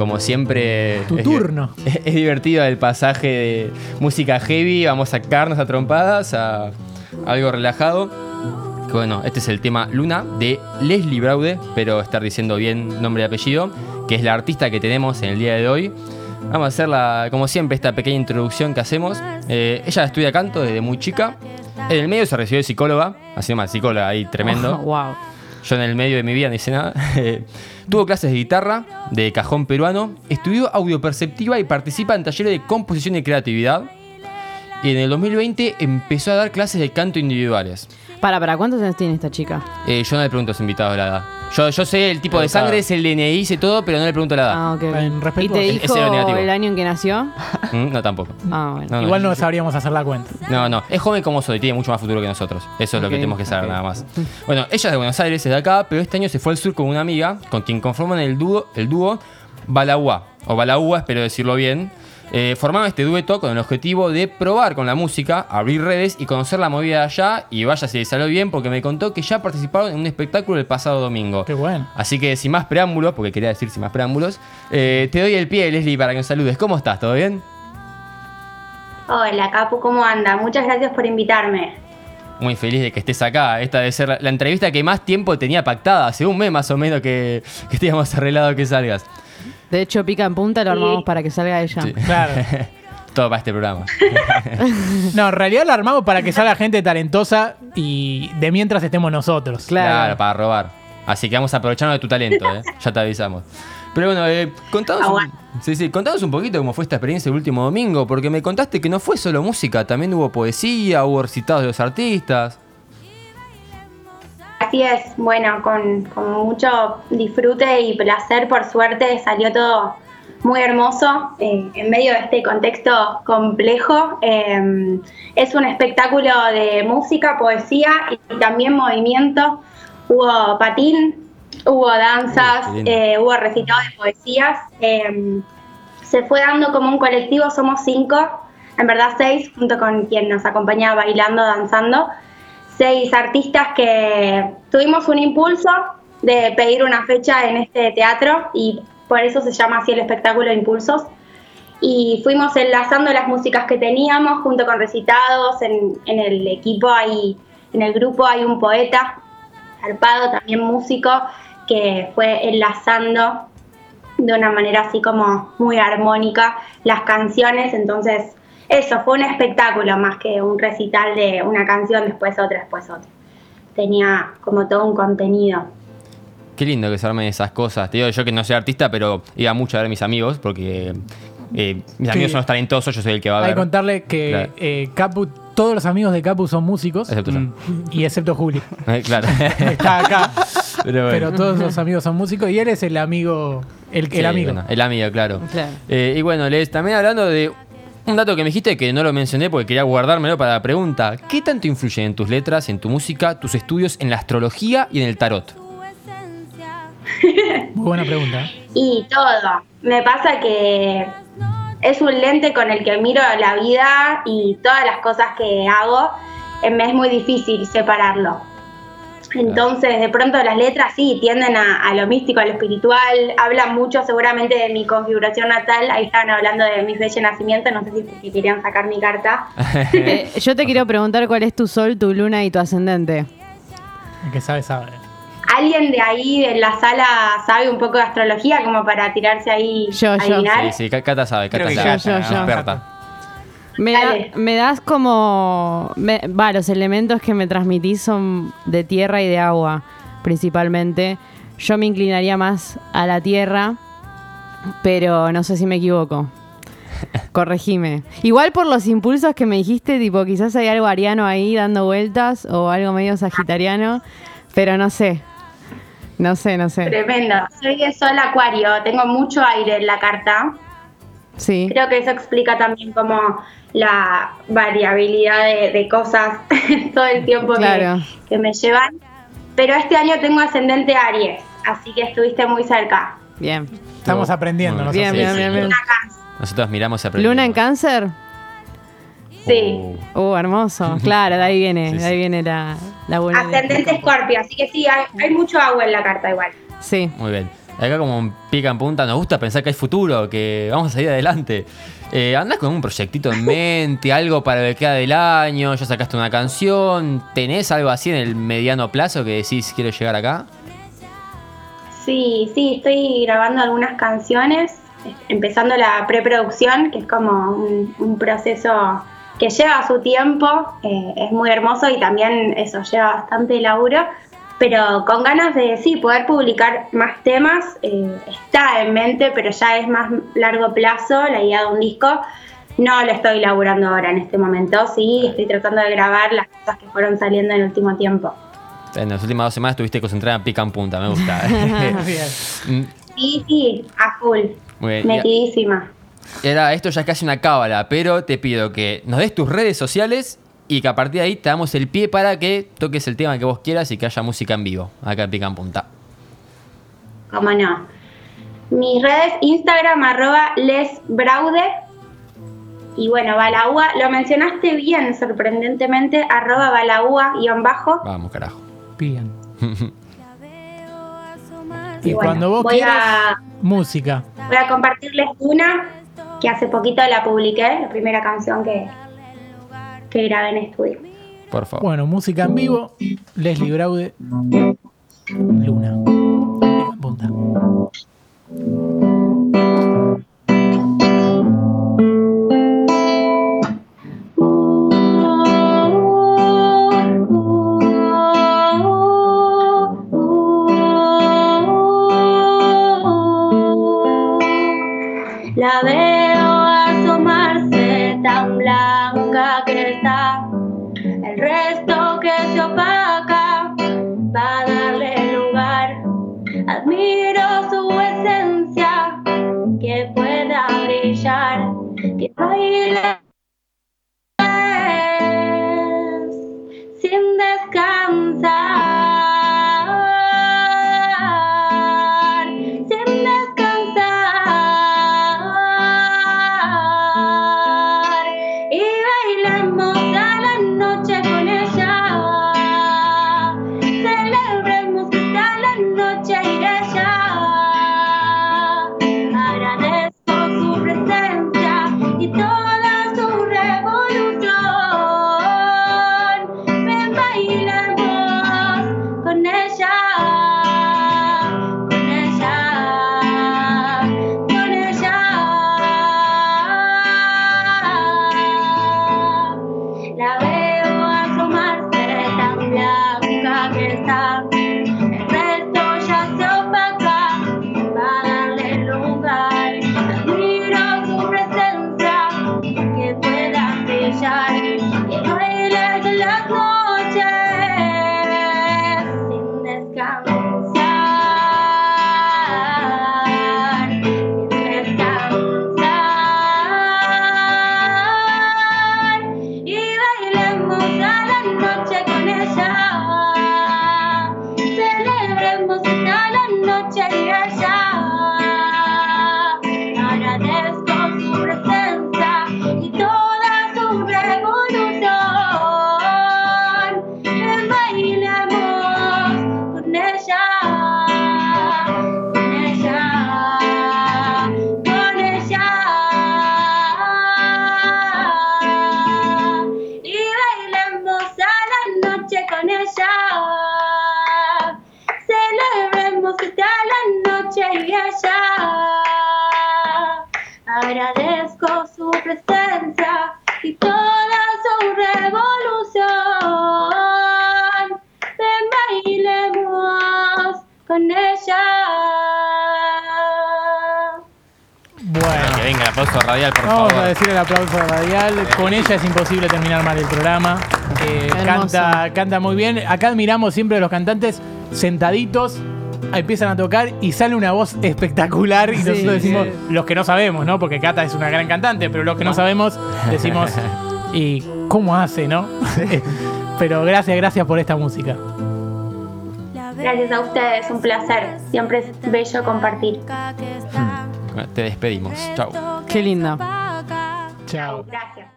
como siempre. Tu es- turno. Es, divertido el pasaje de música heavy, vamos a sacarnos a trompadas, a algo relajado. Que Bueno, este es el tema Luna de Leslie Braude, pero estar diciendo bien nombre y apellido, que es la artista que tenemos en el día de hoy. Vamos a hacer, la, como siempre, esta pequeña introducción que hacemos. Eh, ella estudia canto desde muy chica. En el medio se recibió de psicóloga, así más psicóloga ahí tremendo. wow. Yo en el medio de mi vida no hice nada. Tuvo clases de guitarra, de cajón peruano, estudió audioperceptiva y participa en talleres de composición y creatividad. Y en el 2020 empezó a dar clases de canto individuales. Para, para, ¿cuántos años tiene esta chica? Eh, yo no le pregunto a los invitados la edad. Yo, yo sé el tipo de Claro. sangre, es el DNI, sé todo, pero no le pregunto la edad. Ah, ok. En ¿Y te Ese dijo era negativo. el año en que nació? Mm, No, tampoco. Ah, bueno. No, Igual no sabríamos hacer la cuenta. No, no, es joven como soy, tiene mucho más futuro que nosotros. Eso es lo que Ok, tenemos que saber ok. nada más. Bueno, ella es de Buenos Aires, es de acá, pero este año se fue al sur con una amiga con quien conforman el dúo, el dúo Balagua, o Balagua, espero decirlo bien. Eh, formaron este dueto con el objetivo de probar con la música, abrir redes y conocer la movida de allá. Y vaya si le salió bien, porque me contó que ya participaron en un espectáculo el pasado domingo. Qué bueno. Así que sin más preámbulos, porque quería decir sin más preámbulos, eh, te doy el pie, Leslie, para que nos saludes. ¿Cómo estás? ¿Todo bien? Hola, Capu, ¿cómo anda? Muchas gracias por invitarme. Muy feliz de que estés acá. Esta debe ser la, la entrevista que más tiempo tenía pactada. Hace un mes más o menos que, que teníamos arreglado que salgas. De hecho, pica en punta, lo armamos para que salga ella. Sí. Claro. Todo para este programa. No, en realidad lo armamos para que salga gente talentosa y de mientras estemos nosotros. Claro. para robar. Así que vamos a aprovecharnos de tu talento, ¿eh? ya te avisamos. Pero bueno, eh, contanos, un, sí, sí, contanos un poquito cómo fue esta experiencia el último domingo, porque me contaste que no fue solo música, también hubo poesía, hubo recitados de los artistas. Así es, bueno, con, con mucho disfrute y placer, por suerte salió todo muy hermoso eh, en medio de este contexto complejo. Eh, es un espectáculo de música, poesía y también movimiento. Hubo patín, hubo danzas, eh, hubo recitado de poesías. eh, se fue dando como un colectivo, somos cinco, en verdad seis, junto con quien nos acompaña bailando, danzando seis artistas que tuvimos un impulso de pedir una fecha en este teatro y por eso se llama así el espectáculo Impulsos. Y fuimos enlazando las músicas que teníamos junto con recitados. En, en el equipo hay, en el grupo hay un poeta, Arpado, también músico, que fue enlazando de una manera así como muy armónica las canciones. Entonces, eso fue un espectáculo más que un recital de una canción, después otra, después otra. Tenía como todo un contenido. Qué lindo que se armen esas cosas. Te digo yo que no soy artista, pero iba mucho a ver a mis amigos, porque eh, mis amigos son los talentosos, yo soy el que va a Hay ver. que contarle que Claro. eh, Capu, todos los amigos de Capu son músicos. Excepto yo. Mm, Y excepto Juli. Eh, claro. Está acá. Pero bueno. Pero todos los amigos son músicos y él es el amigo. El, el amigo. bueno, el amigo, claro. Claro. Eh, y bueno, Les, también hablando de un dato que me dijiste que no lo mencioné porque quería guardármelo para la pregunta. ¿Qué tanto influye en tus letras, en tu música, tus estudios, en la astrología y en el tarot? Muy buena pregunta. ¿eh? Y todo. Me pasa que es un lente con el que miro la vida y todas las cosas que hago. Me es muy difícil separarlo. Entonces, de pronto las letras sí tienden a, a lo místico, a lo espiritual, hablan mucho seguramente de mi configuración natal, ahí estaban hablando de mi fecha de nacimiento, no sé si querían sacar mi carta. Eh, yo te quiero preguntar cuál es tu sol, tu luna y tu ascendente. El que sabe, sabe. ¿Alguien de ahí en la sala sabe un poco de astrología como para tirarse ahí Yo, a yo. Sí, sí, Ca- Cata sabe, Cata sabe. Yo, yo, yo. Me, da- me das como... me- Va, los elementos que me transmitís son de tierra y de agua, principalmente. Yo me inclinaría más a la tierra, pero no sé si me equivoco. Corregime. Igual por los impulsos que me dijiste, tipo, quizás hay algo ariano ahí dando vueltas o algo medio sagitariano, pero no sé. No sé, no sé. Tremendo. Soy de Sol Acuario, tengo mucho aire en la carta. Sí. Creo que eso explica también como la variabilidad de, de cosas todo el tiempo que- Claro. que, me llevan. Pero este año tengo ascendente Aries, así que estuviste muy cerca. Bien. Estamos aprendiendo. Nosotros. Bien, Sí, bien, sí. bien, bien. Una cáncer. Nosotros miramos y aprendemos. ¿Luna en cáncer? Sí. Uh, Uh, hermoso. Claro, de ahí viene, Sí, de ahí viene la, la buena. Ascendente Escorpio, así que sí, hay, hay mucho agua en la carta igual. Sí. muy bien. Acá como en pica en punta nos gusta pensar que hay futuro, que vamos a salir adelante. Eh, ¿Andás con un proyectito en mente, algo para lo que queda del año? ¿Ya sacaste una canción? ¿Tenés algo así en el mediano plazo que decís quiero llegar acá? Sí, sí, estoy grabando algunas canciones, empezando la preproducción, que es como un, un proceso que lleva su tiempo, eh, es muy hermoso y también eso lleva bastante laburo, pero con ganas de sí poder publicar más temas, eh, está en mente, pero ya es más largo plazo la idea de un disco. No lo estoy laburando ahora en este momento, sí, estoy tratando de grabar las cosas que fueron saliendo en el último tiempo. En las últimas dos semanas estuviste concentrada en pica en punta, me gusta. Bien. Sí, sí, a full, Muy bien. metidísima. Era, esto ya es casi una cábala, pero te pido que nos des tus redes sociales y que a partir de ahí te damos el pie para que toques el tema que vos quieras y que haya música en vivo, acá en Pica en Punta. cómo no. Mis redes, Instagram, arroba lesbraude. Y bueno, Balagua, lo mencionaste bien, sorprendentemente, arroba Balagua guion bajo. Vamos, carajo. Bien. Y Y bueno, cuando vos voy quieras, a- música. Voy a compartirles una que hace poquito la publiqué, la primera canción que, que grabé en estudio. Por favor. Bueno, música en vivo. Leslie Braude. Luna. Punta. La que el aplauso radial, por Vamos a favor. decir el aplauso radial. Con ella es imposible terminar mal el programa. Eh, canta, canta muy bien. Acá admiramos siempre a los cantantes sentaditos. Empiezan a tocar y sale una voz espectacular. Y Sí, nosotros decimos, sí. los que no sabemos, ¿no? Porque Cata es una gran cantante, pero los que no sabemos decimos, ¿y cómo hace, no? pero gracias, gracias por esta música. Gracias a ustedes, un placer. Siempre es bello compartir. Te despedimos. Chau. Qué lindo. Chao. Gracias.